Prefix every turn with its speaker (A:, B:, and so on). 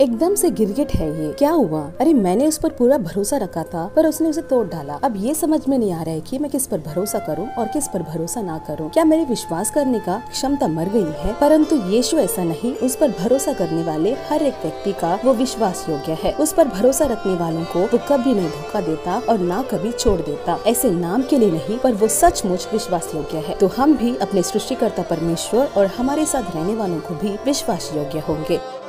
A: एकदम से गिरगिट है ये। क्या हुआ? अरे, मैंने उस पर पूरा भरोसा रखा था, पर उसने उसे तोड़ डाला। अब ये समझ में नहीं आ रहा है कि मैं किस पर भरोसा करूँ और किस पर भरोसा ना करूँ। क्या मेरे विश्वास करने का क्षमता मर गई है? परंतु यीशु ऐसा नहीं। उस पर भरोसा करने वाले हर एक व्यक्ति का वो विश्वास योग्य है। उस पर भरोसा रखने वालों को वो कभी नहीं धोखा देता और ना कभी छोड़ देता। ऐसे नाम के लिए नहीं, पर वो सचमुच विश्वास योग्य है। तो हम भी अपने सृष्टिकर्ता परमेश्वर और हमारे साथ रहने वालों को भी विश्वास योग्य होंगे।